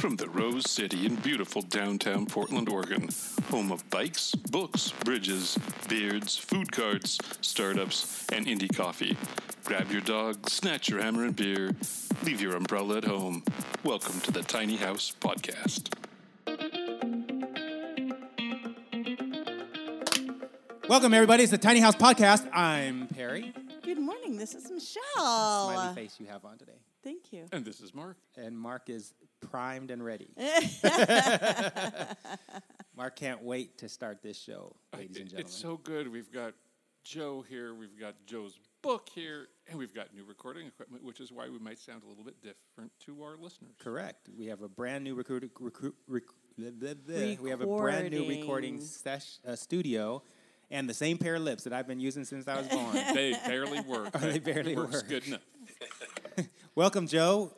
From the Rose City in beautiful downtown Portland, Oregon, home of bikes, books, bridges, beards, food carts, startups, and indie coffee. Grab your dog, snatch your hammer and beer, leave your umbrella at home. Welcome to the Tiny House Podcast. Welcome, everybody. It's the Tiny House Podcast. I'm Perry. Good morning. This is Michelle. Smiley face you have on today. Thank you. And this is Mark. And Mark is primed and ready. Mark can't wait to start this show, ladies and gentlemen. It's so good. We've got Joe here, we've got Joe's book here, and we've got new recording equipment, which is why we might sound a little bit different to our listeners. Correct. We have a brand new recruit, recruit, rec, blah, blah, blah. We have a brand new recording sesh, uh, studio and the same pair of lips that I've been using since I was born. They barely work. They barely work. good enough. Welcome, Joe.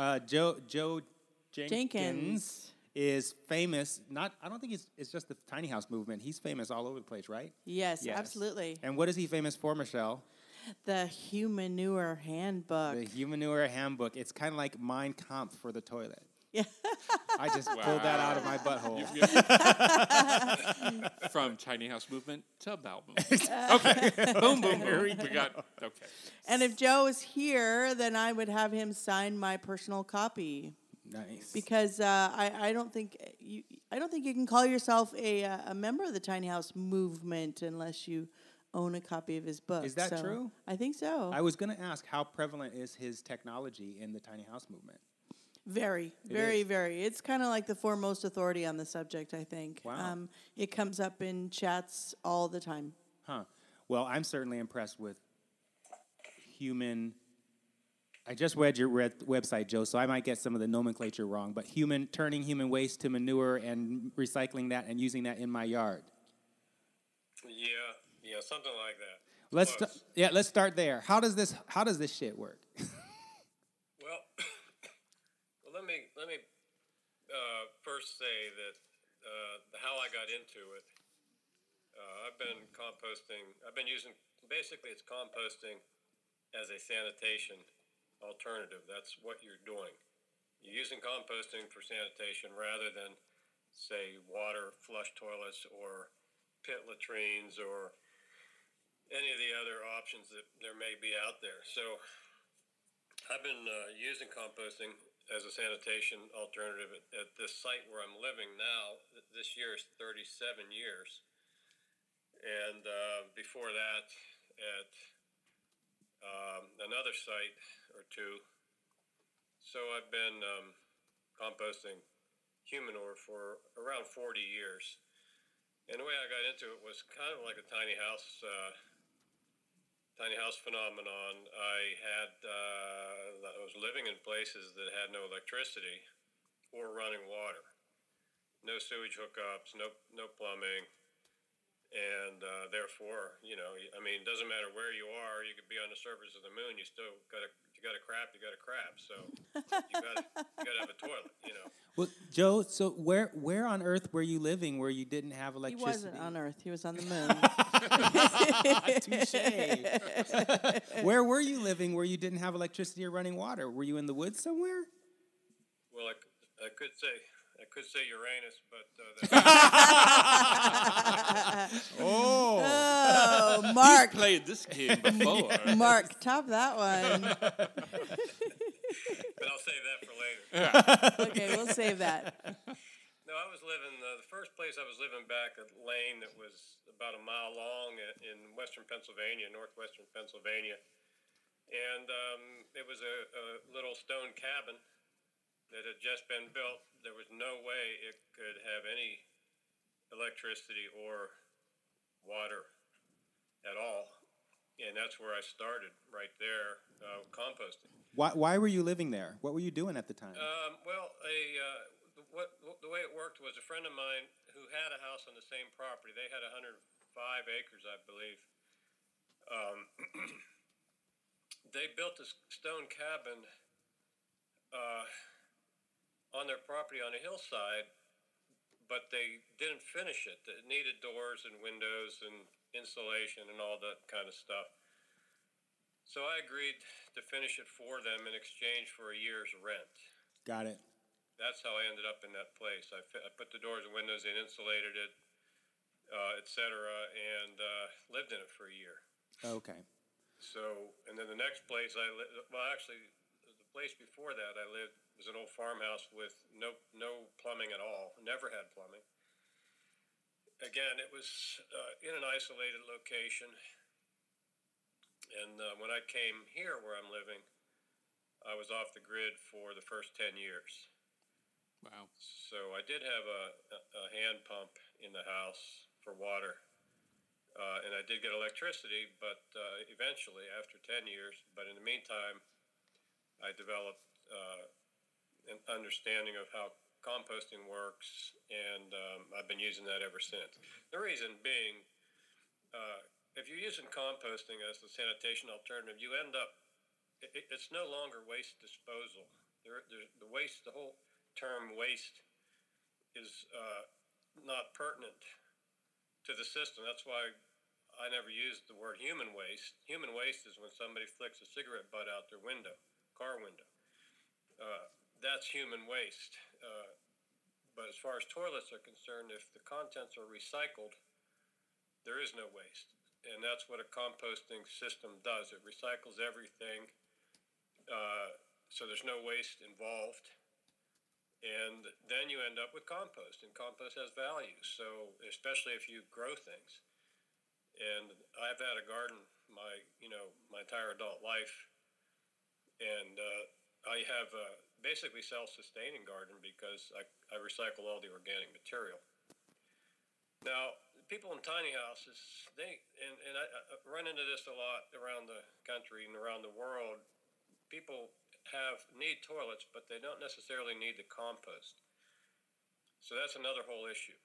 Uh, Joe Joe Jenkins, Jenkins. is famous. Not I don't think it's it's just the tiny house movement. He's famous all over the place, right? Yes, Yes. absolutely. And what is he famous for, Michelle? The Humanure Handbook. The Humanure Handbook. It's kind of like Mein Kampf for the toilet. Yeah. I just pulled that out of my butthole. From tiny house movement to bowel movement. okay. boom, boom, boom. We got okay. and if Joe was here, then I would have him sign my personal copy Nice. because uh, I, I don't think you I don't think you can call yourself a uh, a member of the tiny house movement unless you own a copy of his book. Is that So, true? I think so. I was going to ask how prevalent is his technology in the tiny house movement? Very, It very, is. very. It's kind of like the foremost authority on the subject, I think. Wow. Um, it comes up in chats all the time. Huh. Well, I'm certainly impressed with human. I just read your red website, Joe, so I might get some of the nomenclature wrong. But human turning human waste to manure and recycling that and using that in my yard. Yeah, yeah, something like that. Let's Close. yeah, let's start there. How does this how does this shit work? well, well, let me let me uh, first say that uh, how I got into it. Uh, I've been composting. I've been using basically it's composting as a sanitation alternative. That's what you're doing. You're using composting for sanitation rather than say water flush toilets or pit latrines or any of the other options that there may be out there. So I've been uh, using composting as a sanitation alternative at, at this site where I'm living now. This year is 37 years. And uh, before that, at um, another site or two. So I've been um, composting humanure for around 40 years. And the way I got into it was kind of like a tiny house, uh, tiny house phenomenon. I had, uh, I was living in places that had no electricity or running water, no sewage hookups, no no plumbing, and uh, therefore, you know, I mean, it doesn't matter where you are. You could be on the surface of the moon. You still got to, you got to crap. You got to crap. So you got to, you got to have a toilet. You know. Well, Joe, so where where on earth were you living where you didn't have electricity? He electricity? wasn't on Earth, he was on the moon. Touche. where were you living where you didn't have electricity or running water? Were you in the woods somewhere? Well, I could say, I could say Uranus, but uh, that's, Oh. oh, Mark. Played this game before. Mark, top that one. but I'll save that for later. Okay, we'll save that. No, I was living uh, the first place I was living back a lane that was about a mile long in western Pennsylvania, northwestern Pennsylvania, and um, it was a, a little stone cabin that had just been built. There was no way it could have any electricity or water at all, and that's where I started right there, uh, composting. Why, why were you living there? What were you doing at the time? Um, well, a uh, the- what the way it worked was a friend of mine who had a house on the same property. They had 105 acres, I believe. Um, they built this stone cabin uh, on their property on a hillside, but they didn't finish it. It needed doors and windows and insulation and all that kind of stuff. So I agreed to finish it for them in exchange for a year's rent. Got it. That's how I ended up in that place. I, fi- I put the doors and windows in, insulated it, uh, et cetera, and uh, lived in it for a year. Okay. So, and then the next place I lived, well, actually, the place before that I lived was an old farmhouse with no no plumbing at all. Never had plumbing. Again, it was uh, in an isolated location. And uh, when I came here, where I'm living, I was off the grid for the first ten years. Wow. So I did have a, a, hand pump in the house for water. Uh, and I did get electricity, but uh, eventually, after 10 years, but in the meantime, I developed uh, an understanding of how composting works, and um, I've been using that ever since. The reason being, uh, if you're using composting as the sanitation alternative, you end up, it, it- it's no longer waste disposal. There, there, the waste, the whole term waste is uh, not pertinent to the system. That's why I never used the word human waste. Human waste is when somebody flicks a cigarette butt out their window, car window. Uh, that's human waste. Uh, but as far as toilets are concerned, if the contents are recycled, there is no waste. And that's what a composting system does. It recycles everything, uh, so there's no waste involved. And then you end up with compost and compost has value. So especially if you grow things. And i've had a garden my you know my entire adult life. And uh, i have a basically self-sustaining garden because I, I recycle all the organic material now people in tiny houses they and, and I, I run into this a lot around the country and around the world people have need toilets, but they don't necessarily need the compost. So that's another whole issue.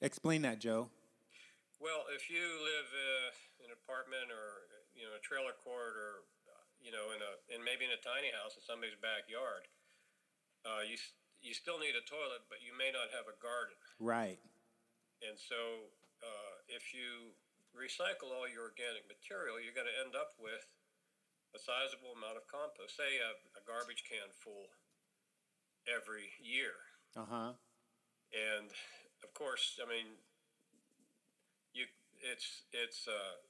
Explain that, Joe. Well, if you live uh, in an apartment or you know a trailer court or you know in a in maybe in a tiny house in somebody's backyard, uh, you you still need a toilet, but you may not have a garden. Right. And so, uh, if you recycle all your organic material, you're going to end up with a sizable amount of compost. Say a, a garbage can full every year. Uh huh. And of course, I mean, you it's it's uh,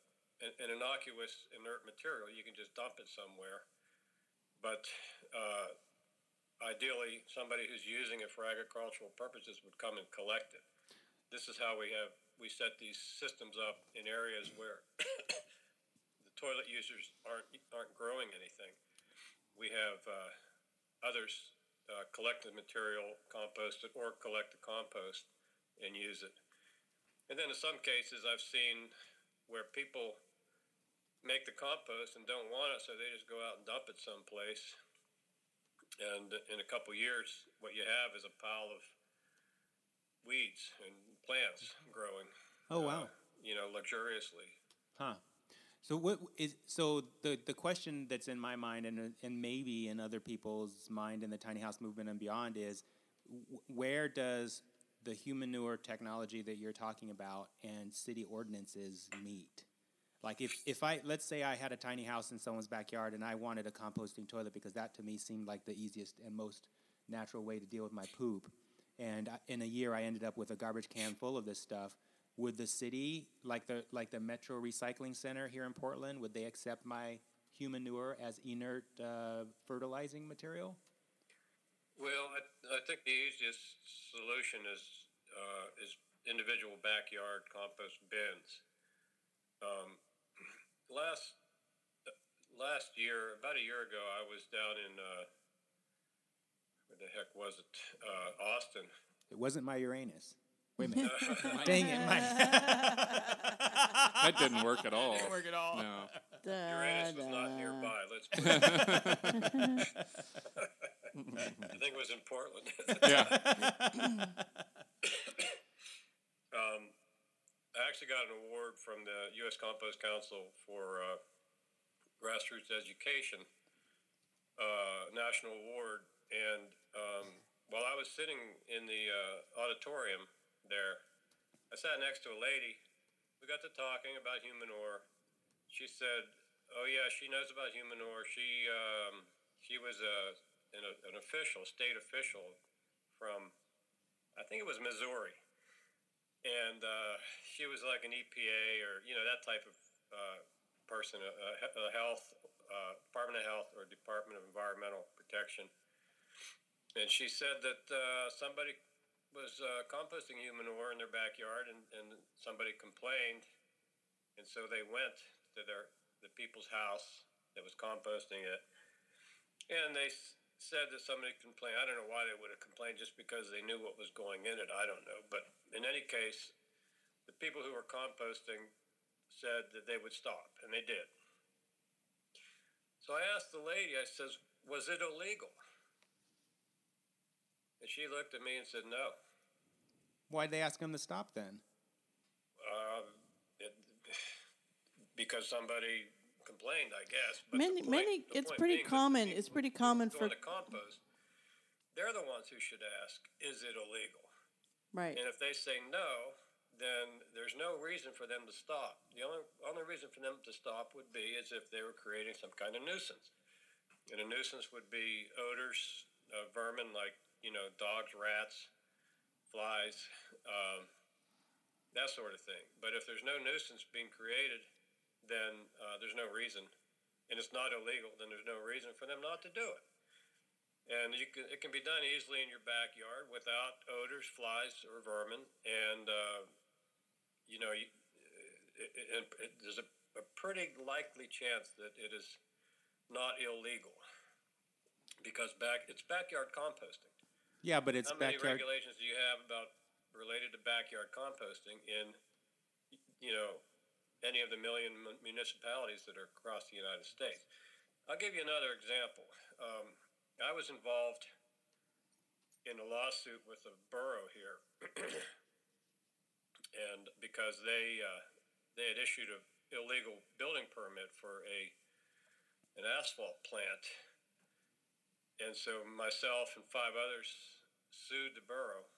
an, an innocuous inert material. You can just dump it somewhere. But uh, ideally, somebody who's using it for agricultural purposes would come and collect it. This is how we have we set these systems up in areas where the toilet users aren't aren't growing anything. We have uh, others uh, collect the material, compost it, or collect the compost and use it. And then in some cases, I've seen where people make the compost and don't want it, so they just go out and dump it someplace. And in a couple years, what you have is a pile of weeds and plants growing. Oh wow. uh, you know, luxuriously. Huh. So what is so the the question that's in my mind and and maybe in other people's mind in the tiny house movement and beyond is where does the human manure technology that you're talking about and city ordinances meet? Like if if I let's say I had a tiny house in someone's backyard and I wanted a composting toilet because that to me seemed like the easiest and most natural way to deal with my poop, and I, in a year I ended up with a garbage can full of this stuff. Would the city, like the like the Metro Recycling Center here in Portland, would they accept my human manure as inert uh, fertilizing material? Well, I, I think the easiest solution is uh, is individual backyard compost bins. Um, last last year, about a year ago, I was down in uh, where the heck was it? Uh, Austin. It wasn't my Uranus. Wait a minute. Dang it, my That didn't work at all. Didn't work at all. No. Uranus was not Da-da. nearby. Let's. I think it was in Portland. Yeah. Um, I actually got an award from the U.S. Compost Council for uh, grassroots education, uh, national award. And um, while I was sitting in the uh, auditorium there, I sat next to a lady. We got to talking about humanure. She said, "Oh yeah, she knows about humanure. She um, she was uh, a, in a official, state official from, I think it was Missouri, and uh, she was like an EPA or you know that type of uh, person, a, a health uh, Department of Health or Department of Environmental Protection, and she said that uh, somebody was uh, composting human manure in their backyard, and, and somebody complained, and so they went to their the people's house that was composting it, and they said that somebody complained. I don't know why they would have complained, just because they knew what was going in it. I don't know, but in any case, the people who were composting said that they would stop, and they did. So I asked the lady. I says, "Was it illegal?" And she looked at me and said, "No." Why'd they ask him to stop then? Uh, it, because somebody complained, I guess. But Many, point- many, it's pretty being that the common. It's pretty common for the compost. They're the ones who should ask, "Is it illegal?" Right. And if they say no, then there's no reason for them to stop. The only only reason for them to stop would be as if they were creating some kind of nuisance. And a nuisance would be odors, vermin like you know dogs, rats, flies, um, that sort of thing. But if there's no nuisance being created, then uh, there's no reason, and it's not illegal. Then there's no reason for them not to do it. And you can, it can be done easily in your backyard without odors, flies, or vermin. And uh, you know, you, it, it, it, there's a, a pretty likely chance that it is not illegal because back it's backyard composting. Yeah, but it's How many backyard. regulations do you have about related to backyard composting in, you know, any of the million mun- municipalities that are across the United States? I'll give you another example. Um, I was involved in a lawsuit with a borough here, and because they uh, they had issued a illegal building permit for a an asphalt plant, and so myself and five others sued the borough.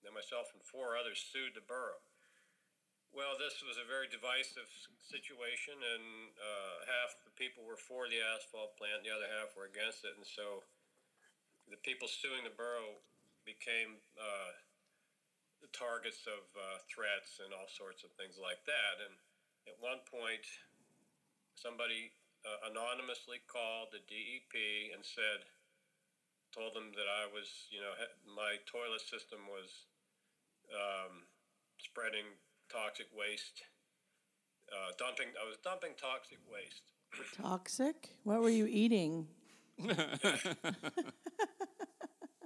Then myself and four others sued the borough. Well, this was a very divisive situation, and uh, the people were for the asphalt plant, the other half were against it, and so the people suing the borough became uh, the targets of uh, threats and all sorts of things like that. And at one point, somebody uh, anonymously called the DEP and said, told them that I was, you know, my toilet system was um, spreading toxic waste, uh, dumping. I was dumping toxic waste. Toxic. What were you eating?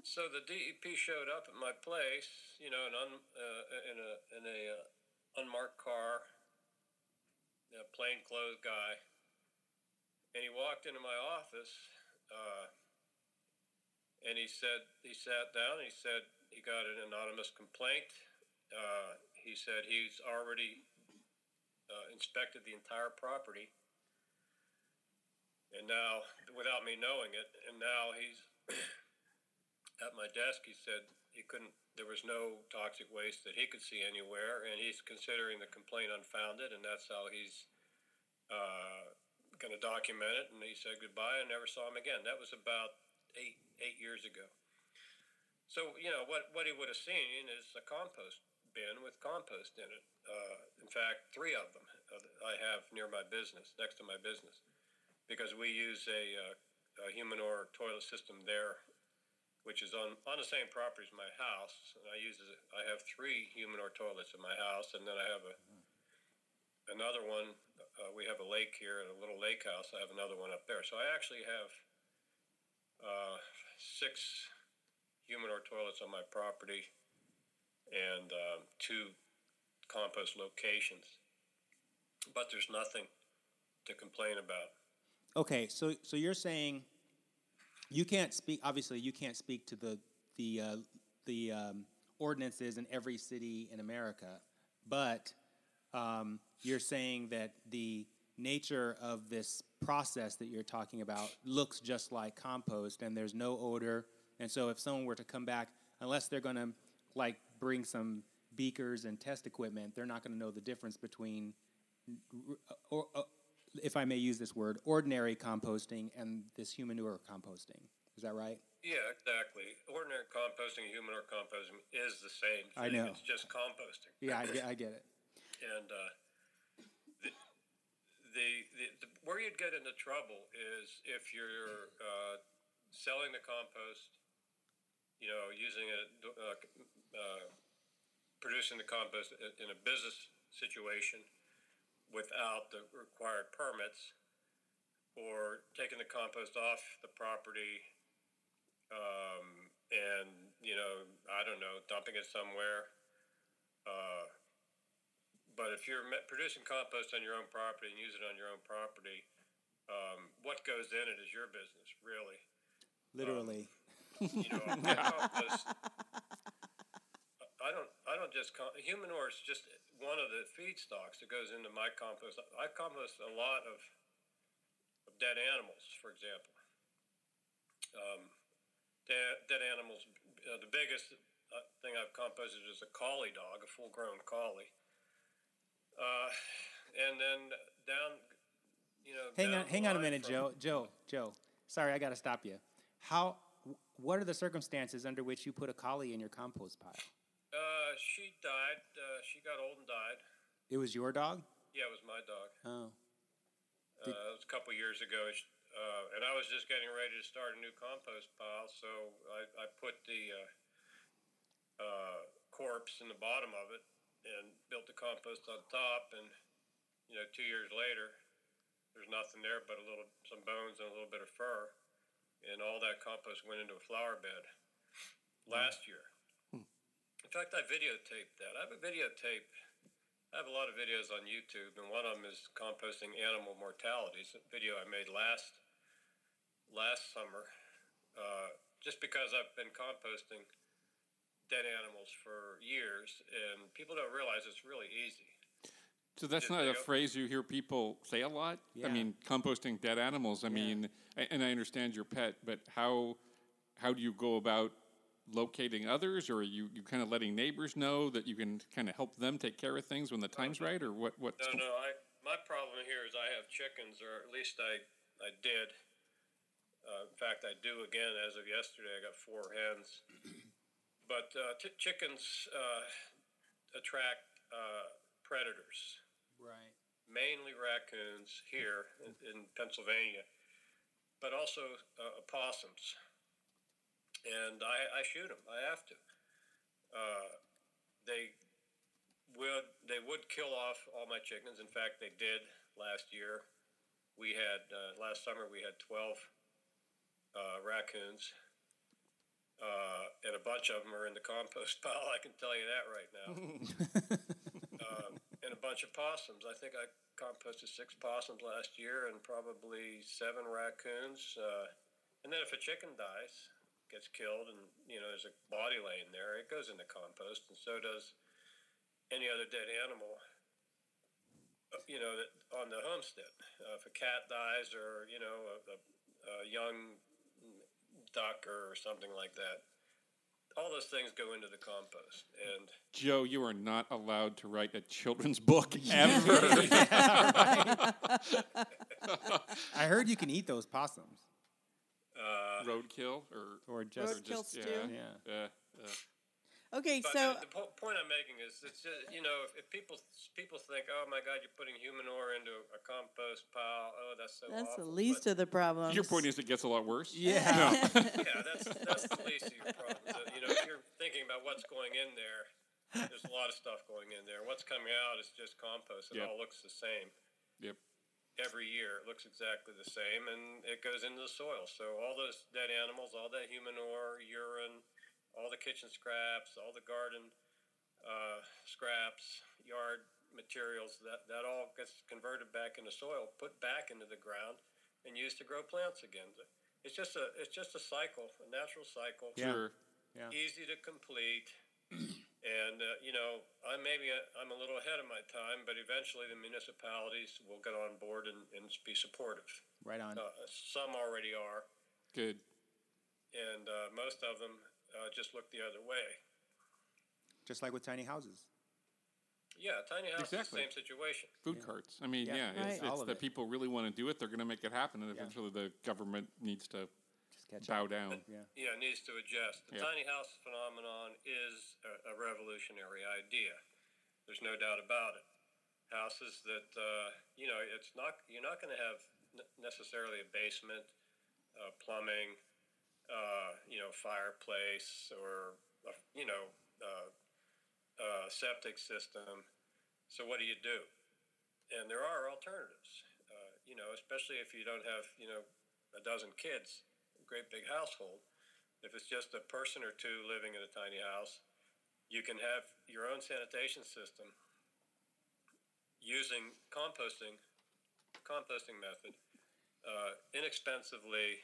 So the DEP showed up at my place, you know, an un, uh, in a in a uh, unmarked car, a plainclothes guy, and he walked into my office, uh, and he said he sat down. And he said he got an anonymous complaint. Uh, he said he's already uh, inspected the entire property, and now without me knowing it, and now he's at my desk, he said he couldn't. There was no toxic waste that he could see anywhere, and he's considering the complaint unfounded, and that's how he's uh, going to document it. And he said goodbye and never saw him again. That was about eight eight years ago. So you know what what he would have seen is a compost bin with compost in it. Uh, in fact, three of them uh, I have near my business, next to my business, because we use a, uh, a humanure toilet system there which is on, on the same property as my house. And I use I have three humanure toilets in my house, and then I have a another one. Uh, we have a lake here, a little lake house. I have another one up there. So I actually have uh, six humanure toilets on my property, and um, two compost locations. But there's nothing to complain about. Okay, so so you're saying you can't speak. Obviously, you can't speak to the the uh, the um, ordinances in every city in America, but um, you're saying that the nature of this process that you're talking about looks just like compost, and there's no odor. And so, if someone were to come back, unless they're going to like bring some beakers and test equipment, they're not going to know the difference between or, uh, if I may use this word, ordinary composting and this human manure composting. Is that right? Yeah, exactly. Ordinary composting, humanure composting is the same thing. I know. It's just composting. Yeah, I get, I get it. And uh, the, the, the, the where you'd get into trouble is if you're uh, selling the compost, you know, using it, uh, uh, producing the compost in a business situation without the required permits, or taking the compost off the property um, and you know, I don't know, dumping it somewhere. Uh, but if you're producing compost on your own property and use it on your own property, um, what goes in it is your business, really. Literally. You know, compost. I don't. I don't just com- human manure is just one of the feedstocks that goes into my compost. I compost a lot of, of dead animals, for example. Um, dead, dead animals. Uh, the biggest uh, thing I've composted is a collie dog, a full-grown collie. Uh, and then down, you know. Hang on, hang on a minute, Joe. Joe, Joe. Sorry, I got to stop you. How? What are the circumstances under which you put a collie in your compost pile? Uh, she died. Uh, she got old and died. It was your dog. Yeah, it was my dog. Oh, Uh, it was a couple years ago, uh, and I was just getting ready to start a new compost pile, so I, I put the uh, uh, corpse in the bottom of it and built the compost on top. And you know, two years later, there's nothing there but a little, some bones and a little bit of fur, and all that compost went into a flower bed last year. In fact, I videotaped that. I have a videotape. I have a lot of videos on YouTube, and one of them is composting animal mortalities. A video I made last last summer, uh, just because I've been composting dead animals for years, and people don't realize it's really easy. So that's not a phrase you hear people say a lot. I mean, composting dead animals. I mean, and I understand your pet, but how how do you go about locating others, or are you you kind of letting neighbors know that you can kind of help them take care of things when the time's right, or what? What's No, no. I my problem here is I have chickens, or at least I I did. Uh, in fact, I do again as of yesterday. I got four hens, but uh, t- chickens uh, attract uh, predators. right. mainly raccoons here in, in Pennsylvania, but also uh, opossums. And I, I shoot them. I have to. Uh, they would they would kill off all my chickens. In fact, they did last year. We had uh, last summer we had twelve uh, raccoons, uh, and a bunch of them are in the compost pile. I can tell you that right now um, and a bunch of possums. I think I composted six possums last year and probably seven raccoons. Uh, and then if a chicken dies, gets killed, and you know there's a body laying there, it goes into compost, and so does any other dead animal. uh, You know that on the homestead, uh, if a cat dies or you know a, a, a young duck or something like that, all those things go into the compost, and Joe, you are not allowed to write a children's book ever. I heard you can eat those possums, uh, Roadkill, or or just Roadkill just- stew. yeah. yeah. uh, uh, Okay, But so the, the po- point I'm making is, it's just, you know, if, if people people think, oh my God, you're putting humanure into a compost pile. Oh, that's so that's the least But, of the problems. your point is, it gets a lot worse. Yeah. yeah, that's that's the least of your problems. Uh, you know, if you're thinking about what's going in there, there's a lot of stuff going in there. What's coming out is just compost. It Yep. all looks the same Yep. Every year. It looks exactly the same, and it goes into the soil. So all those dead animals, all that humanure, urine, all the kitchen scraps, all the garden uh, scraps, yard materials, that, that all gets converted back into soil, put back into the ground, and used to grow plants again. It's just a it's just a cycle, a natural cycle Yeah. Sure. Yeah. easy to complete. And uh, you know, I maybe I- I'm a little ahead of my time, but eventually the municipalities will get on board and, and be supportive. Right on. Uh, some already are, Good. and uh, most of them uh, just look the other way. Just like with tiny houses. Yeah, tiny houses, Exactly. the same situation. Food carts. I mean, Yeah. yeah, Right. it's, All it's of the it. people really want to do it. They're going to make it happen, and Yeah. eventually the government needs to catch Bow up. down. Yeah. yeah, needs to adjust. The Yeah. tiny house phenomenon is a, a revolutionary idea. There's no doubt about it. Houses that uh, you know, it's not you're not going to have necessarily a basement, uh, plumbing, uh, you know, fireplace or a, you know, uh, uh, septic system. So what do you do? And there are alternatives. Uh, you know, especially if you don't have you know a dozen kids, a great big household. If it's just a person or two living in a tiny house, you can have your own sanitation system using composting, composting method, uh, inexpensively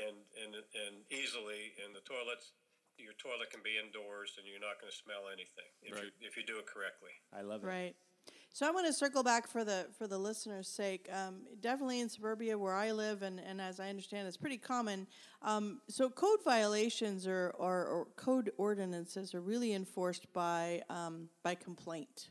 and, and, and easily. And the toilets, your toilet can be indoors and you're not going to smell anything if, Right. you, if you do it correctly. I love it. Right. So I want to circle back for the for the listeners' sake. Um, definitely in suburbia where I live, and, and as I understand, it's pretty common. Um, so code violations or, or, or code ordinances are really enforced by um, by complaint,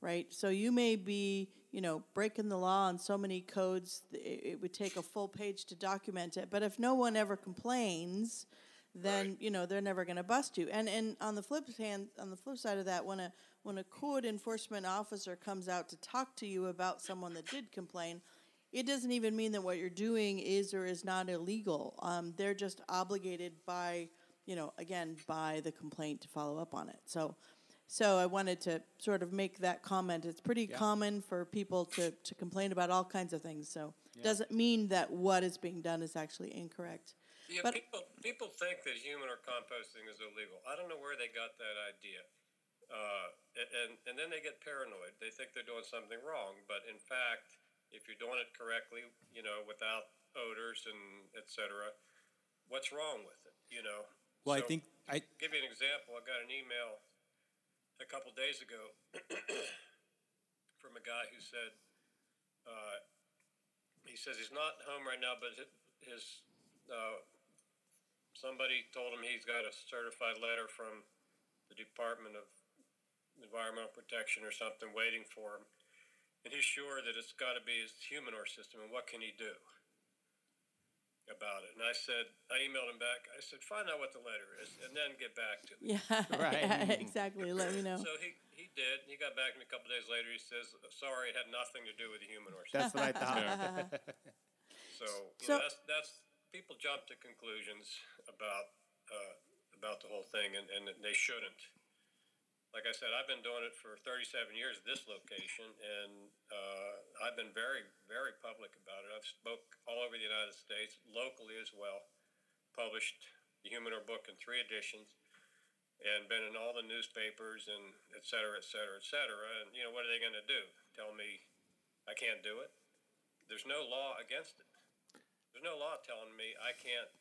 right? So you may be you know breaking the law on so many codes, it, it would take a full page to document it. But if no one ever complains, then Right. you know they're never going to bust you. And and on the flip hand, on the flip side of that, when a when a code enforcement officer comes out to talk to you about someone that did complain, it doesn't even mean that what you're doing is or is not illegal. Um, they're just obligated by you know again by the complaint to follow up on it. So. So I wanted to sort of make that comment. It's pretty common for people to, to complain about all kinds of things. So doesn't mean that what is being done is actually incorrect. Yeah, But- people people think that humanure composting is illegal. I don't know where they got that idea, uh, and and then they get paranoid. They think they're doing something wrong, but in fact, if you're doing it correctly, you know, without odors and etc., what's wrong with it? You know. Well, I think I give you an example. I got an email a couple days ago from a guy who said uh, he says he's not home right now, but his uh, somebody told him he's got a certified letter from the Department of Environmental Protection or something waiting for him, and he's sure that it's got to be his humanure system. And what can he do? About it, and I said, I emailed him back. I said, find out what the letter is, and then get back to me. Yeah, Right. yeah, exactly. Let me know. So he, he did. He got back to me a couple days later. He says, "Sorry, it had nothing to do with the humanure." system." that's what I thought. So, you So- know, that's that's people jump to conclusions about uh, about the whole thing, and, and they shouldn't. Like I said, I've been doing it for 37 years at this location, and uh, I've been very, very public about it. I've spoke all over the United States, locally as well. Published the Humanure book in three editions, and been in all the newspapers and et cetera, et cetera, et cetera. And you know, what are they going to do? Tell me I can't do it? There's no law against it. There's no law telling me I can't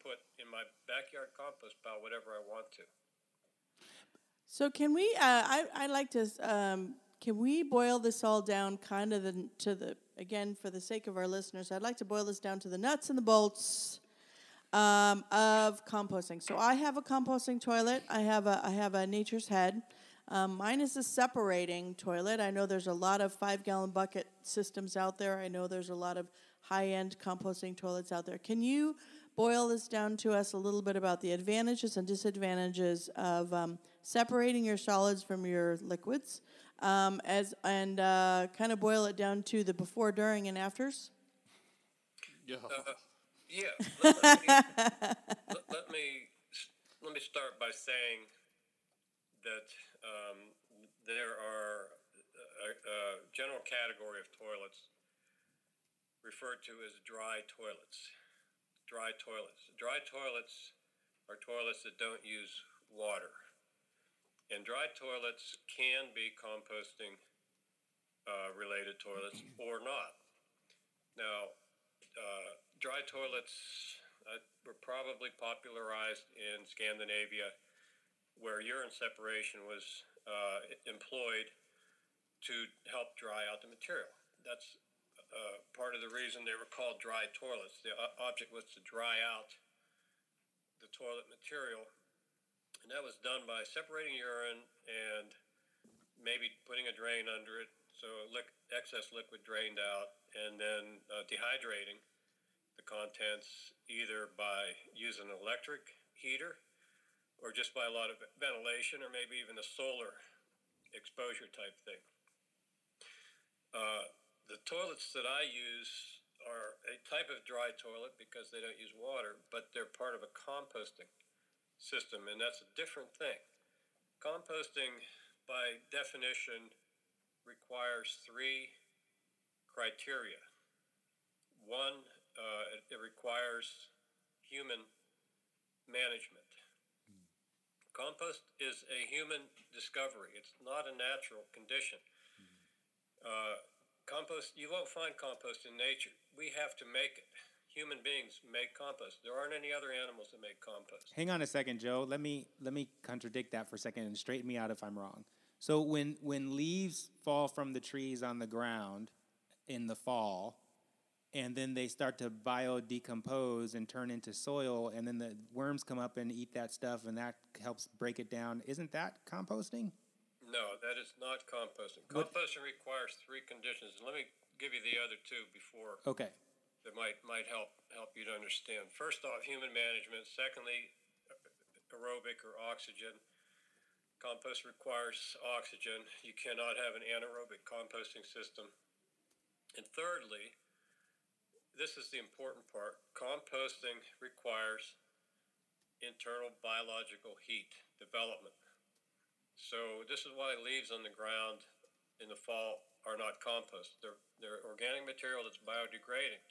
put in my backyard compost pile whatever I want to. So can we? Uh, I I like to. Um, can we boil this all down, kind of the, to the again for the sake of our listeners? I'd like to boil this down to the nuts and the bolts um, of composting. So I have a composting toilet. I have a I have a Nature's Head. Um, mine is a separating toilet. I know there's a lot of five gallon bucket systems out there. I know there's a lot of high end composting toilets out there. Can you boil this down to us a little bit about the advantages and disadvantages of um, separating your solids from your liquids, um, as and uh, kind of boil it down to the before, during, and afters? Yeah. Yeah. Let, let me, let, let me let me start by saying that um, there are a, a general category of toilets referred to as dry toilets. Dry toilets. Dry toilets are toilets that don't use water. And dry toilets can be composting uh, related toilets or not. Now, uh, dry toilets uh, were probably popularized in Scandinavia, where urine separation was uh, employed to help dry out the material. That's uh, part of the reason they were called dry toilets. The o- object was to dry out the toilet material, and that was done by separating urine and maybe putting a drain under it so excess liquid drained out, and then uh, dehydrating the contents either by using an electric heater or just by a lot of ventilation or maybe even a solar exposure type thing. Uh, the toilets that I use are a type of dry toilet because they don't use water, but they're part of a composting system, and that's a different thing. Composting, by definition, requires three criteria. One, uh, it, it requires human management. Compost is a human discovery. It's not a natural condition. Uh, compost, you won't find compost in nature. We have to make it. Human beings make compost. There aren't any other animals that make compost. Hang on a second, Joe. Let me let me contradict that for a second and straighten me out if I'm wrong. So when when leaves fall from the trees on the ground in the fall, and then they start to biodecompose and turn into soil, and then the worms come up and eat that stuff, and that helps break it down. Isn't that composting? No, that is not composting. What- Composting requires three conditions, and let me give you the other two before Okay. that might might help help you to understand. First off, human management. Secondly, aerobic or oxygen. Compost requires oxygen. You cannot have an anaerobic composting system. And thirdly, this is the important part. Composting requires internal biological heat development. So this is why leaves on the ground in the fall are not compost. They're they're organic material that's biodegrading,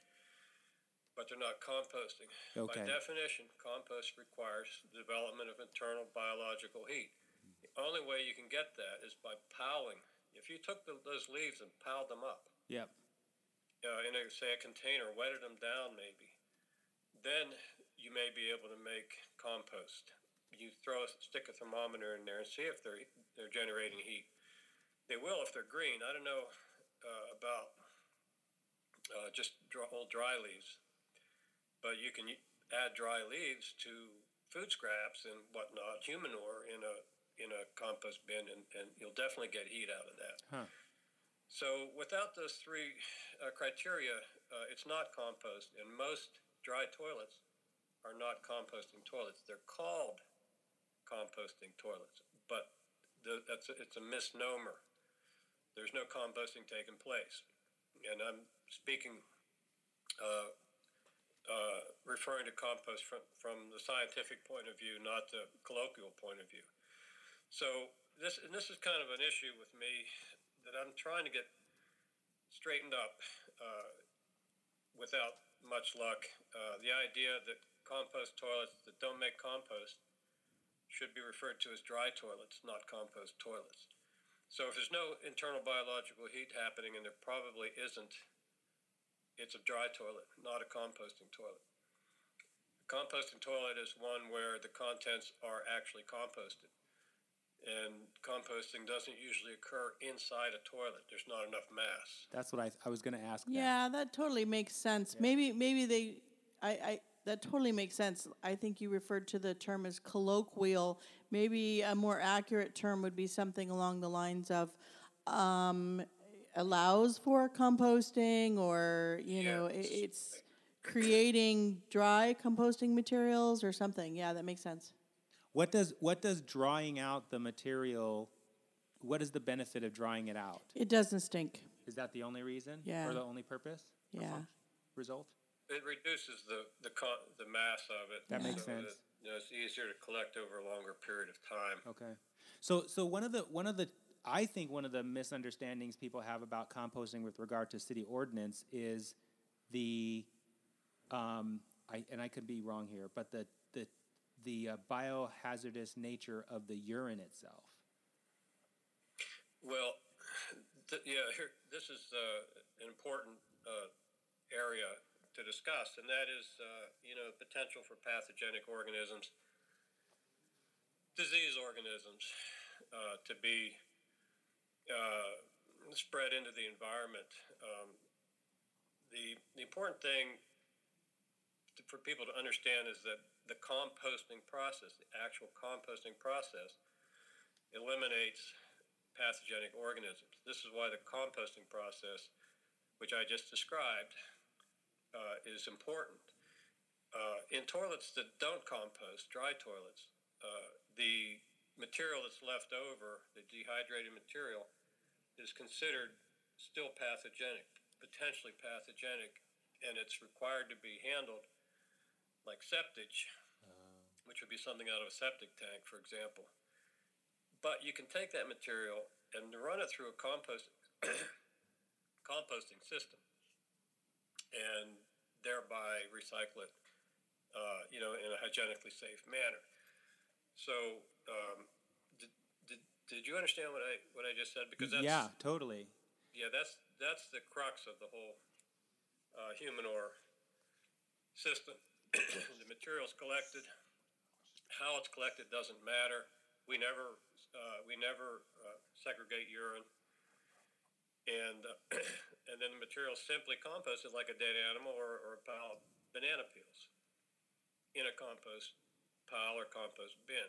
but they're not composting. Okay. By definition, compost requires the development of internal biological heat. The only way you can get that is by piling. If you took the, those leaves and piled them up Yep. uh, in a say a container, wetted them down maybe, then you may be able to make compost. You throw a stick a thermometer in there and see if they're they're generating heat. They will if they're green. I don't know uh, about uh, just dry, old dry leaves, but you can add dry leaves to food scraps and whatnot, human manure in a in a compost bin, and, and you'll definitely get heat out of that. Huh. So without those three uh, criteria, uh, it's not compost, and most dry toilets are not composting toilets. They're called composting toilets, but the, that's a, it's a misnomer. There's no composting taking place, and I'm speaking, uh, uh, referring to compost from from the scientific point of view, not the colloquial point of view. So this and this is kind of an issue with me that I'm trying to get straightened up uh, without much luck. Uh, the idea that compost toilets that don't make compost should be referred to as dry toilets, not compost toilets. So if there's no internal biological heat happening, and there probably isn't, it's a dry toilet, not a composting toilet. A composting toilet is one where the contents are actually composted and composting doesn't usually occur inside a toilet. There's not enough mass. That's what I, I was going to ask. Yeah, that totally makes sense. Maybe maybe they I, I that totally makes sense. I think you referred to the term as colloquial. Maybe a more accurate term would be something along the lines of um, allows for composting or you know i it's creating dry composting materials or something. Yeah, that makes sense. What does what does drawing out the material? What is the benefit of drying it out? It doesn't stink. Is that the only reason? Yeah. Or the only purpose? Yeah. Result? It reduces the the con- the mass of it. That makes so sense. That, you know, it's easier to collect over a longer period of time. Okay. So so one of the one of the I think one of the misunderstandings people have about composting with regard to city ordinance is the um, I, and I could be wrong here, but the the the uh, biohazardous nature of the urine itself. Well, th- yeah, here, this is uh, an important uh, area to discuss, and that is, uh, you know, potential for pathogenic organisms, disease organisms, uh, to be uh, spread into the environment. Um, the the important thing to, for people to understand is that the composting process, the actual composting process, eliminates pathogenic organisms. This is why the composting process, which I just described, uh, is important. Uh, in toilets that don't compost, dry toilets, uh, the material that's left over, the dehydrated material, is considered still pathogenic, potentially pathogenic, and it's required to be handled like septage, which would be something out of a septic tank, for example. But you can take that material and run it through a compost composting system, and thereby recycle it, uh, you know, in a hygienically safe manner. So, um, did, did, did you understand what I what I just said? Because that's, yeah, totally. yeah, that's that's the crux of the whole uh, humanure system. the material's collected. How it's collected doesn't matter. We never uh, we never uh, segregate urine, and uh, and then the material simply composted like a dead animal or, or a pile of banana peels in a compost pile or compost bin.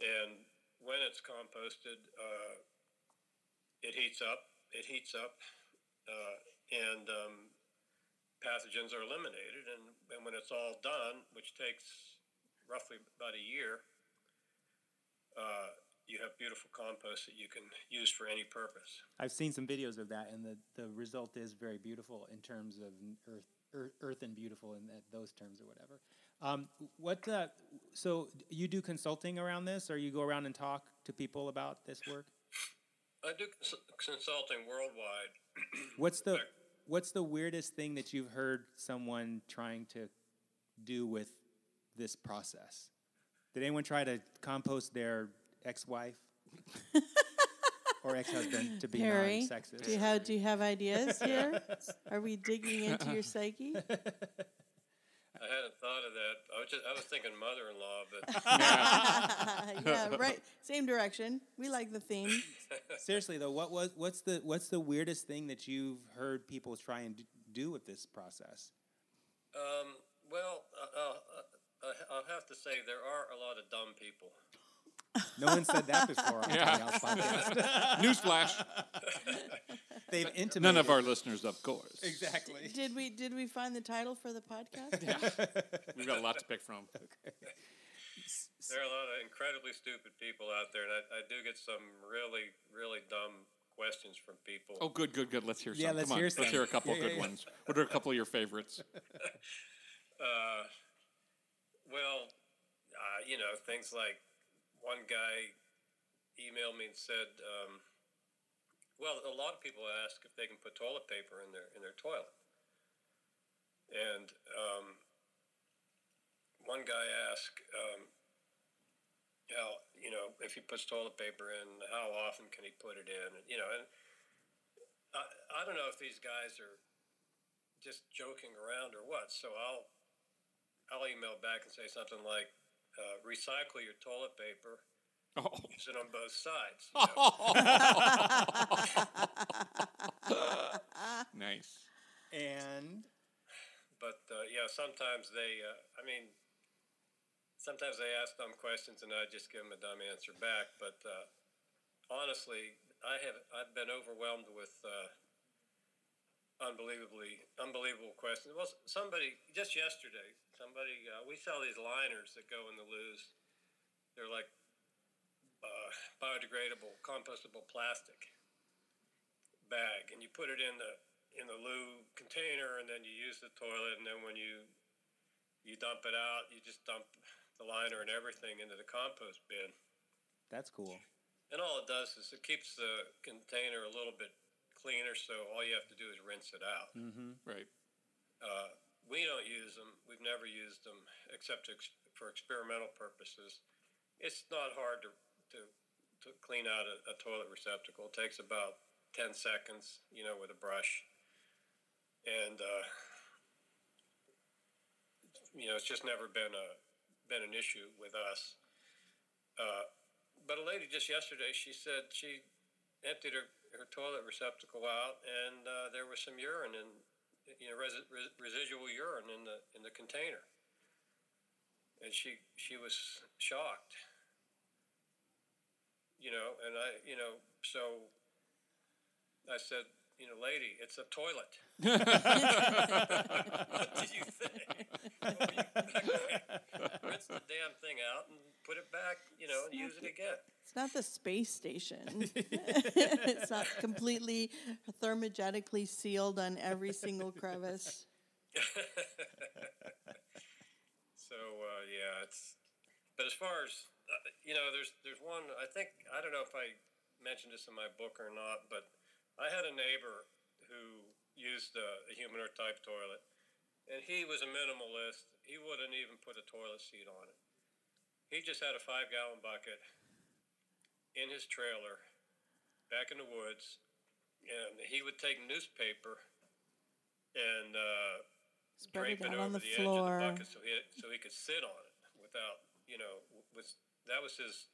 And when it's composted, uh, it heats up. It heats up, uh, and um, pathogens are eliminated. And, and when it's all done, which takes roughly about a year, uh, you have beautiful compost that you can use for any purpose. I've seen some videos of that, and the, the result is very beautiful in terms of earth, earth, earth and beautiful in that, those terms or whatever. Um, what uh, so you do consulting around this, or you go around and talk to people about this work? I do cons- consulting worldwide. What's the what's the weirdest thing that you've heard someone trying to do with this process? Did anyone try to compost their ex-wife or ex-husband to be Harry, non-sexist? do you have do you have ideas here? Are we digging into your psyche? I hadn't thought of that. I was just I was thinking mother-in-law, but yeah, right. Same direction. We like the theme. Seriously though, what was what's the what's the weirdest thing that you've heard people try and do with this process? um, well, uh, uh, uh, I'll have to say there are a lot of dumb people. No one said that before on Yeah. Tiny House podcast. Newsflash. They've intimated. None of our listeners, of course. exactly. Did we did we find the title for the podcast? yeah. We've got a lot to pick from. There are a lot of incredibly stupid people out there, and I, I do get some really, really dumb questions from people. Oh, good, good, good. Let's hear some. Yeah, let's Come on. hear Let's hear a couple Yeah, good yeah, yeah. ones. What are a couple of your favorites? Uh, well, uh, you know, things like one guy emailed me and said, um, well, a lot of people ask if they can put toilet paper in their in their toilet, and um, one guy asked, um, how you know if he puts toilet paper in, how often can he put it in? You know, and I, I don't know if these guys are just joking around or what. So I'll I'll email back and say something like, uh, "Recycle your toilet paper. Oh. Use it on both sides." you know. Nice. And but uh, yeah, sometimes they. Uh, I mean, sometimes they ask dumb questions, and I just give them a dumb answer back. But uh, honestly, I have I've been overwhelmed with. Uh, Unbelievably, unbelievable questions. Well, somebody just yesterday, somebody uh, we sell these liners that go in the loos. They're like uh, biodegradable, compostable plastic bag, and you put it in the in the loo container, and then you use the toilet, and then when you you dump it out, you just dump the liner and everything into the compost bin. that's cool. And all it does is it keeps the container a little bit cleaner, so all you have to do is rinse it out. Mm-hmm. Right. Uh, we don't use them. We've never used them except to, for experimental purposes. It's not hard to, to, to clean out a, a toilet receptacle. It takes about 10 seconds, you know, with a brush. And, uh, you know, it's just never been a, been an issue with us. Uh, but a lady just yesterday, she said she emptied her, her toilet receptacle out and uh, there was some urine in, you know, resi- res- residual urine in the in the container, and she she was shocked. You know, and I, you know, so I said, you know, lady, it's a toilet. what do you think? Rinse the damn thing out and put it back, you know, and use it again. It's not the space station. it's not completely thermogenically sealed on every single crevice. So uh, yeah, it's. But as far as uh, you know, there's there's one. I think I don't know if I mentioned this in my book or not, but I had a neighbor who used a, a humanure type toilet, and he was a minimalist. He wouldn't even put a toilet seat on it. He just had a five gallon bucket in his trailer back in the woods, and he would take newspaper and uh, Spread it drape it out on over the the, edge of floor. the bucket so he so he could sit on it without you know with that was his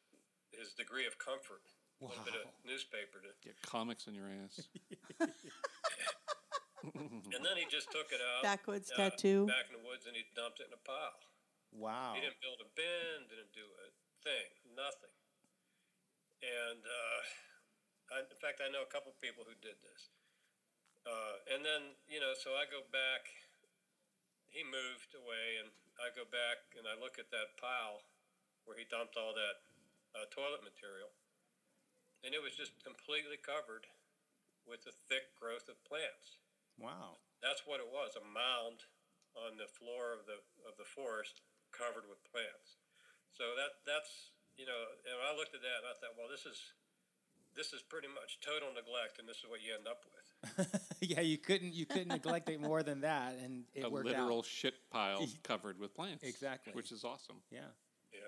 his degree of comfort. A little bit of newspaper to, Get comics in your ass. and then he just took it out Backwoods uh, tattoo. back in the woods and he dumped it in a pile. Wow. He didn't build a bin, didn't do a thing, nothing. And uh, I, in fact, I know a couple people who did this. Uh, and then, you know, so I go back. He moved away, and I go back and I look at that pile where he dumped all that uh, toilet material, and it was just completely covered with a thick growth of plants Wow. that's what it was a mound on the floor of the of the forest covered with plants so that that's you know and i looked at that and i thought well this is this is pretty much total neglect and this is what you end up with yeah, you couldn't you couldn't neglect it more than that, and it a worked literal out. shit pile covered with plants. Exactly. Which is awesome. Yeah. yeah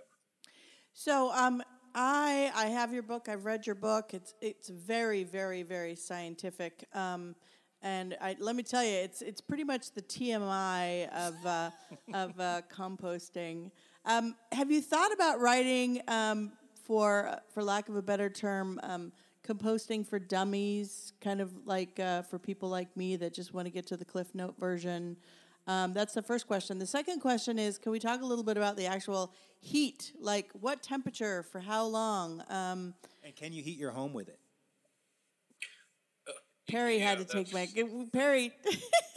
So um, I I have your book. I've read your book. It's it's very very very scientific. Um, and I, let me tell you, it's it's pretty much the TMI of uh, of uh, composting. Um, have you thought about writing um, for for lack of a better term? Um, composting for dummies, kind of like uh, for people like me that just want to get to the Cliff Note version. Um, that's the first question. The second question is, can we talk a little bit about the actual heat? Like, what temperature for how long? Um, And can you heat your home with it? Perry had to take my Perry.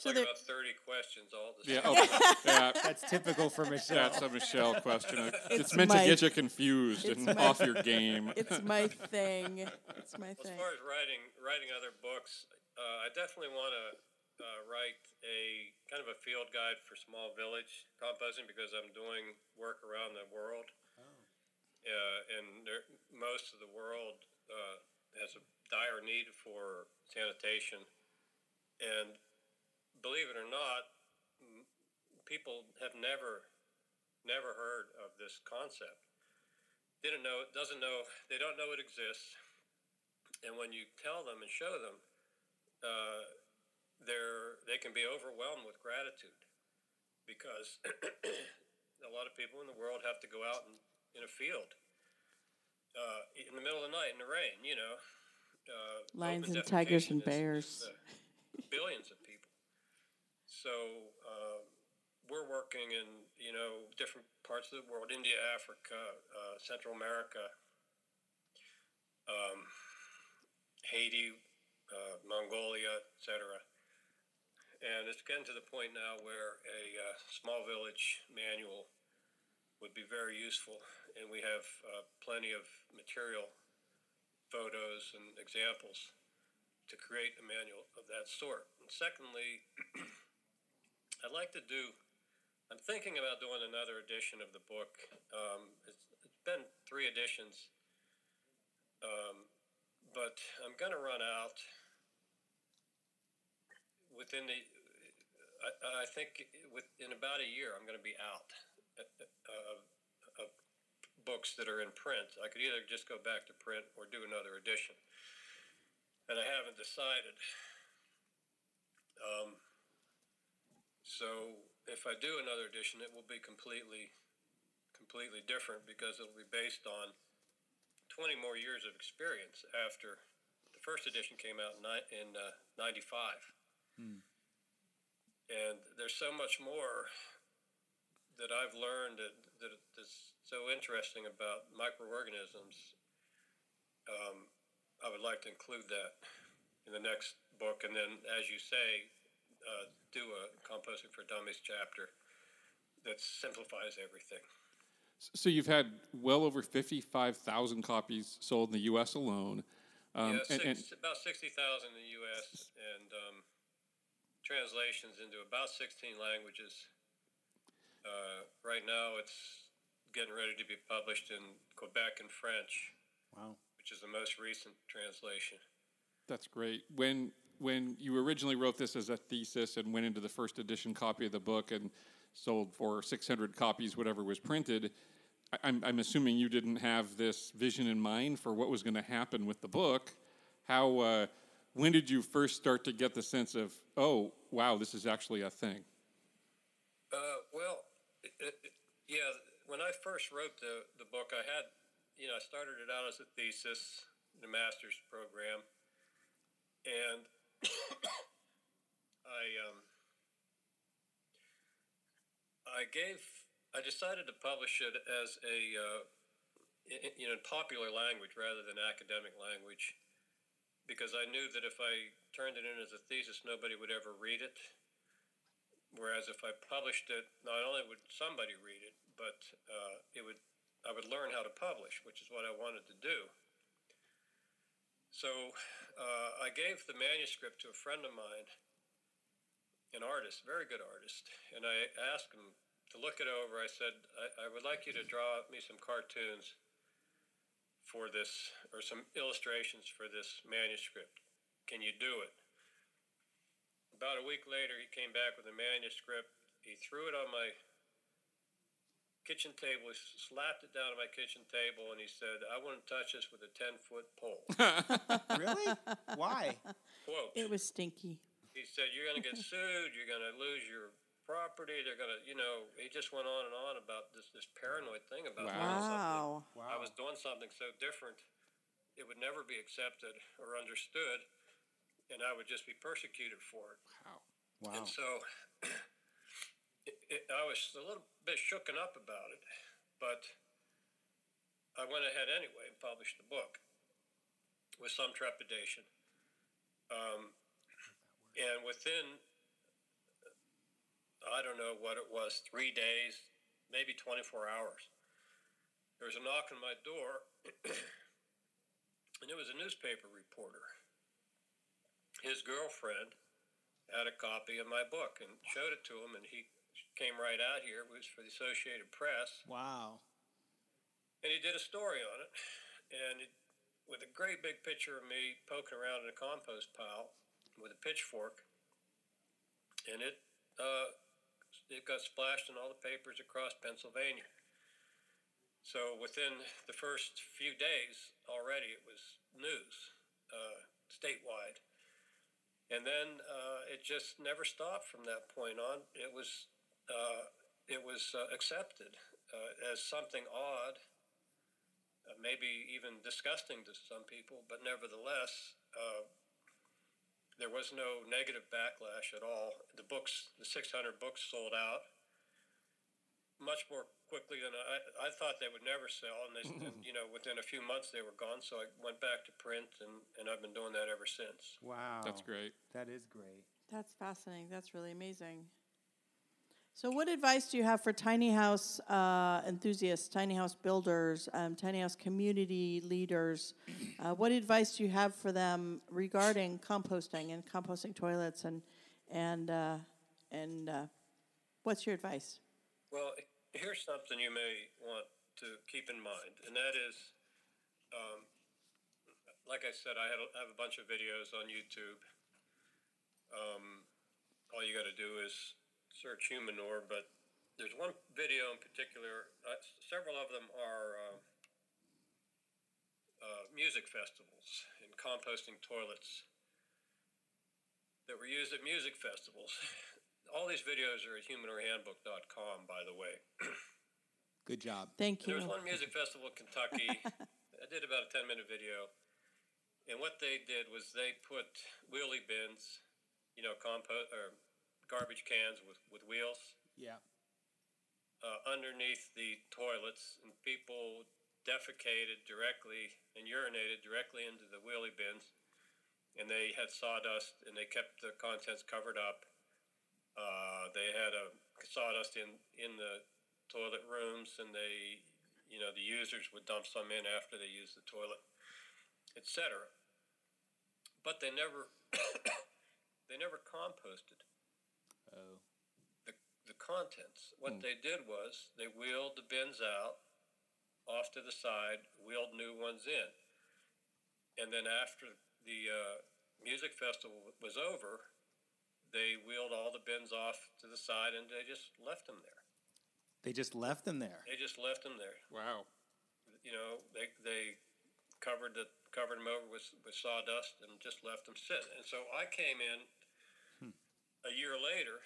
it's So like there- about 30 questions all at the Yeah. same Oh, yeah. That's typical for Michelle. That's a Michelle question. It's, It's meant my- to get you confused and my- off your game. it's my thing. It's my thing. As far as writing writing other books, uh, I definitely want to uh, write a kind of a field guide for small village composting because I'm doing work around the world, uh, and there, most of the world uh, has a dire need for sanitation, and believe it or not, people have never never heard of this concept. Didn't know, doesn't know, they don't know it exists and when you tell them and show them, uh, they're they can be overwhelmed with gratitude because a lot of people in the world have to go out in, in a field uh, in the middle of the night in the rain. You know, uh, Lions and tigers and bears. is, uh, billions of. So uh, we're working in you know different parts of the world: India, Africa, uh, Central America, um, Haiti, uh, Mongolia, etc. And it's getting to the point now where a uh, small village manual would be very useful, and we have uh, plenty of material, photos, and examples to create a manual of that sort. And secondly, I'd like to do. I'm thinking about doing another edition of the book. Um, it's, it's been three editions, um, but I'm going to run out within the. I, I think within about a year, I'm going to be out uh, of books that are in print. I could either just go back to print or do another edition, and I haven't decided. Um, so if I do another edition, it will be completely, completely different because it'll be based on 20 more years of experience after the first edition came out in, uh, 95. And there's so much more that I've learned that, that is so interesting about microorganisms. Um, I would like to include that in the next book, and then, as you say, uh, do a composting for dummies chapter that simplifies everything. So you've had well over 55,000 copies sold in the U.S. alone. Um, yeah, and- six, and- about 60,000 in the U.S. and um, translations into about 16 languages. Uh, right now, it's getting ready to be published in Quebec and French, Wow. which is the most recent translation. That's great. When when you originally wrote this as a thesis and went into the first edition copy of the book and sold for 600 copies, whatever was printed, I, I'm, I'm assuming you didn't have this vision in mind for what was going to happen with the book. How uh, when did you first start to get the sense of, oh, wow, this is actually a thing? Uh, well, it, it- yeah, when I first wrote the, the book, I had, you know, I started it out as a thesis, in the master's program, and I, um, I gave, I decided to publish it as a, uh, i- i- you know, popular language rather than academic language, because I knew that if I turned it in as a thesis, nobody would ever read it. Whereas if I published it, not only would somebody read it, but uh, it would I would learn how to publish, which is what I wanted to do. So uh, I gave the manuscript to a friend of mine, an artist, very good artist, and I asked him to look it over. I said, I, I would like you to draw me some cartoons for this, or some illustrations for this manuscript. Can you do it? About a week later, he came back with a manuscript. He threw it on my kitchen table, he slapped it down on my kitchen table, and he said, I wouldn't touch this with a 10 foot pole. Really? Why? Quote. It was stinky. He said, You're going to get sued, you're going to lose your property, they're going to, you know, he just went on and on about this, this paranoid thing about Wow. doing something. Wow. I was doing something so different, it would never be accepted or understood, and I would just be persecuted for it. Wow. Wow. And so it, I was a little bit shooken up about it, but I went ahead anyway and published the book with some trepidation. Um, and within, I don't know what it was, three days, maybe 24 hours, there was a knock on my door, and it was a newspaper reporter. His girlfriend had a copy of my book and showed it to him, and he came right out here. It was for the Associated Press, Wow. and he did a story on it, and it, with a great big picture of me poking around in a compost pile with a pitchfork, and it uh, it got splashed in all the papers across Pennsylvania. So within the first few days, already it was news uh, statewide. And then uh, it just never stopped from that point on. It was uh, it was uh, accepted uh, as something odd, uh, maybe even disgusting to some people, but nevertheless, uh, there was no negative backlash at all. The books, the 600 books, sold out much more quickly than I, I thought they would never sell. And, they, and you know, within a few months they were gone. So I went back to print, and, and I've been doing that ever since. Wow. That's great. That is great. That's fascinating. That's really amazing. So, what advice do you have for tiny house uh, enthusiasts, tiny house builders, um, tiny house community leaders? Uh, what advice do you have for them regarding composting and composting toilets and and uh, and uh, what's your advice? Well, here's something you may want to keep in mind, and that is, um, like I said, I had have a bunch of videos on YouTube. Um, all you got to do is search humanure, but there's one video in particular. Uh, several of them are uh, uh, music festivals and composting toilets that were used at music festivals. All these videos are at humanurehandbook.com, by the way. Good job. Thank you. There you. was one music festival in Kentucky. I did about a 10 minute video. And what they did was they put wheelie bins, you know, compost or garbage cans with, with wheels Yeah. uh, underneath the toilets, and people defecated directly and urinated directly into the wheelie bins. and they had sawdust, and they kept the contents covered up. Uh, they had a sawdust in in the toilet rooms, and they, you know, the users would dump some in after they used the toilet, etc. But they never they never composted Oh. the, the contents. What they did was they wheeled the bins out off to the side, wheeled new ones in. And then after the uh, music festival was over, they wheeled all the bins off to the side and they just left them there. They just left them there. They just left them there. Wow. You know, they, they covered the covered them over with, with sawdust and just left them sit. And so I came in a year later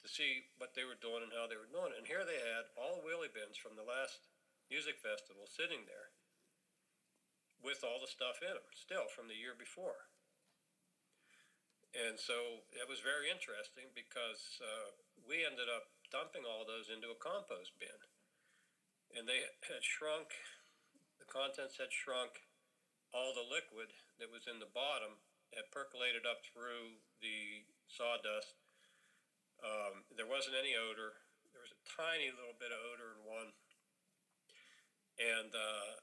to see what they were doing and how they were doing. it. And here they had all wheelie bins from the last music festival sitting there with all the stuff in them still from the year before. And so it was very interesting because uh, we ended up dumping all those into a compost bin. And they had shrunk, the contents had shrunk, all the liquid that was in the bottom had percolated up through the sawdust. Um, there wasn't any odor. There was a tiny little bit of odor in one, and uh,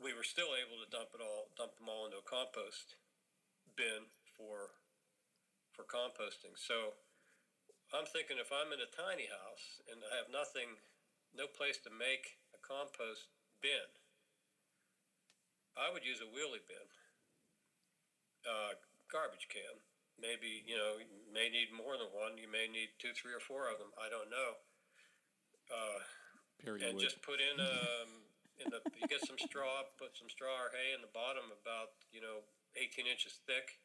we were still able to dump it all, dump them all into a compost bin for for composting. So I'm thinking if I'm in a tiny house and I have nothing, no place to make a compost bin, I would use a wheelie bin, uh, garbage can. Maybe you know you may need more than one. You may need two, three, or four of them. I don't know. Uh, Perry and would. just put in um, in the you get some straw, put some straw or hay in the bottom, about you know 18 inches thick,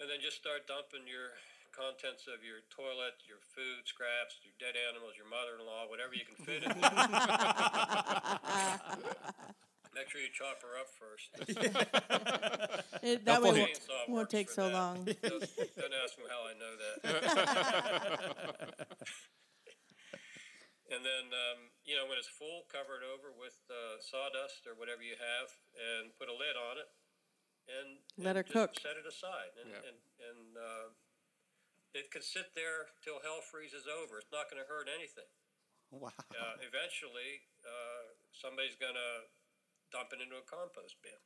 and then just start dumping your contents of your toilet, your food scraps, your dead animals, your mother-in-law, whatever you can fit in. Make sure you chop her up first. It, that way won't, won't works take for so that. long. Don't, don't ask me how I know that. and then, um, you know, when it's full, cover it over with uh, sawdust or whatever you have, and put a lid on it, and Let and her just cook. Set it aside, and Yeah. and, and uh, it can sit there till hell freezes over. It's not going to hurt anything. Wow. Uh, eventually, uh, somebody's going to dump it into a compost bin,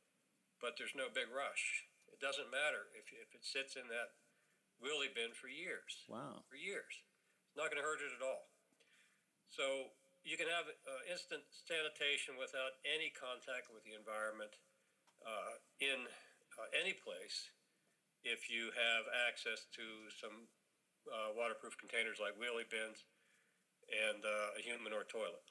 but there's no big rush. It doesn't matter if, if it sits in that wheelie bin for years. Wow. For years. It's not going to hurt it at all. So you can have uh, instant sanitation without any contact with the environment uh, in uh, any place if you have access to some uh, waterproof containers like wheelie bins and uh, a humanure toilet.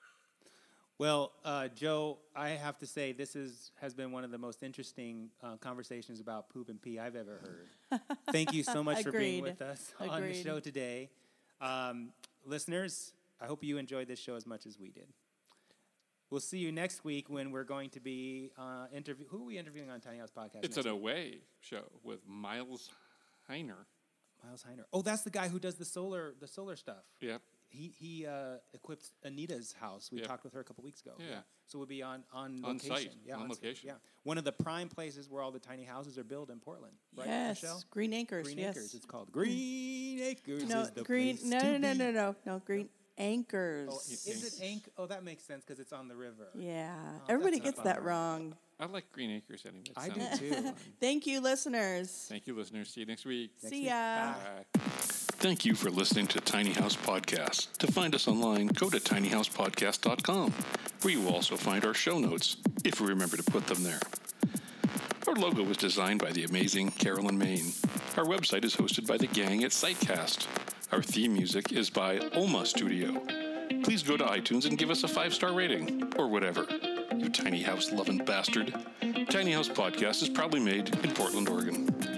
Well, uh, Joe, I have to say this is has been one of the most interesting uh, conversations about poop and pee I've ever heard. Thank you so much for being with us on the show today, um, listeners. I hope you enjoyed this show as much as we did. We'll see you next week when we're going to be uh, interview. Who are we interviewing on Tiny House Podcast? It's next an week? away show with Miles Heiner. Miles Heiner. Oh, that's the guy who does the solar the solar stuff. Yep. He he uh, equipped Anita's house. We Yep. talked with her a couple weeks ago. Yeah. So we'll be on on On location. site, Yeah, on site, location. Yeah. One of the prime places where all the tiny houses are built in Portland. Right, yes, Michelle? Green Acres. Green yes. Acres. It's called Green Acres. no, is the green. place No, to no, no, no, no, no. Green Anchors. Oh, is it Ank? Oh, that makes sense because it's on the river. yeah, Oh, everybody gets that wrong. I like Green Acres anyway. It I do too. Thank you, listeners. Thank you, listeners. See you next week. Next See week. ya. Bye. Bye. Thank you for listening to Tiny House Podcast. To find us online, go to tinyhousepodcast.com, where you will also find our show notes, if we remember to put them there. Our logo was designed by the amazing Carolyn Main. Our website is hosted by the gang at Sitecast. Our theme music is by Oma Studio. Please go to iTunes and give us a five star rating, or whatever. You tiny house loving bastard. Tiny House Podcast is proudly made in Portland, Oregon.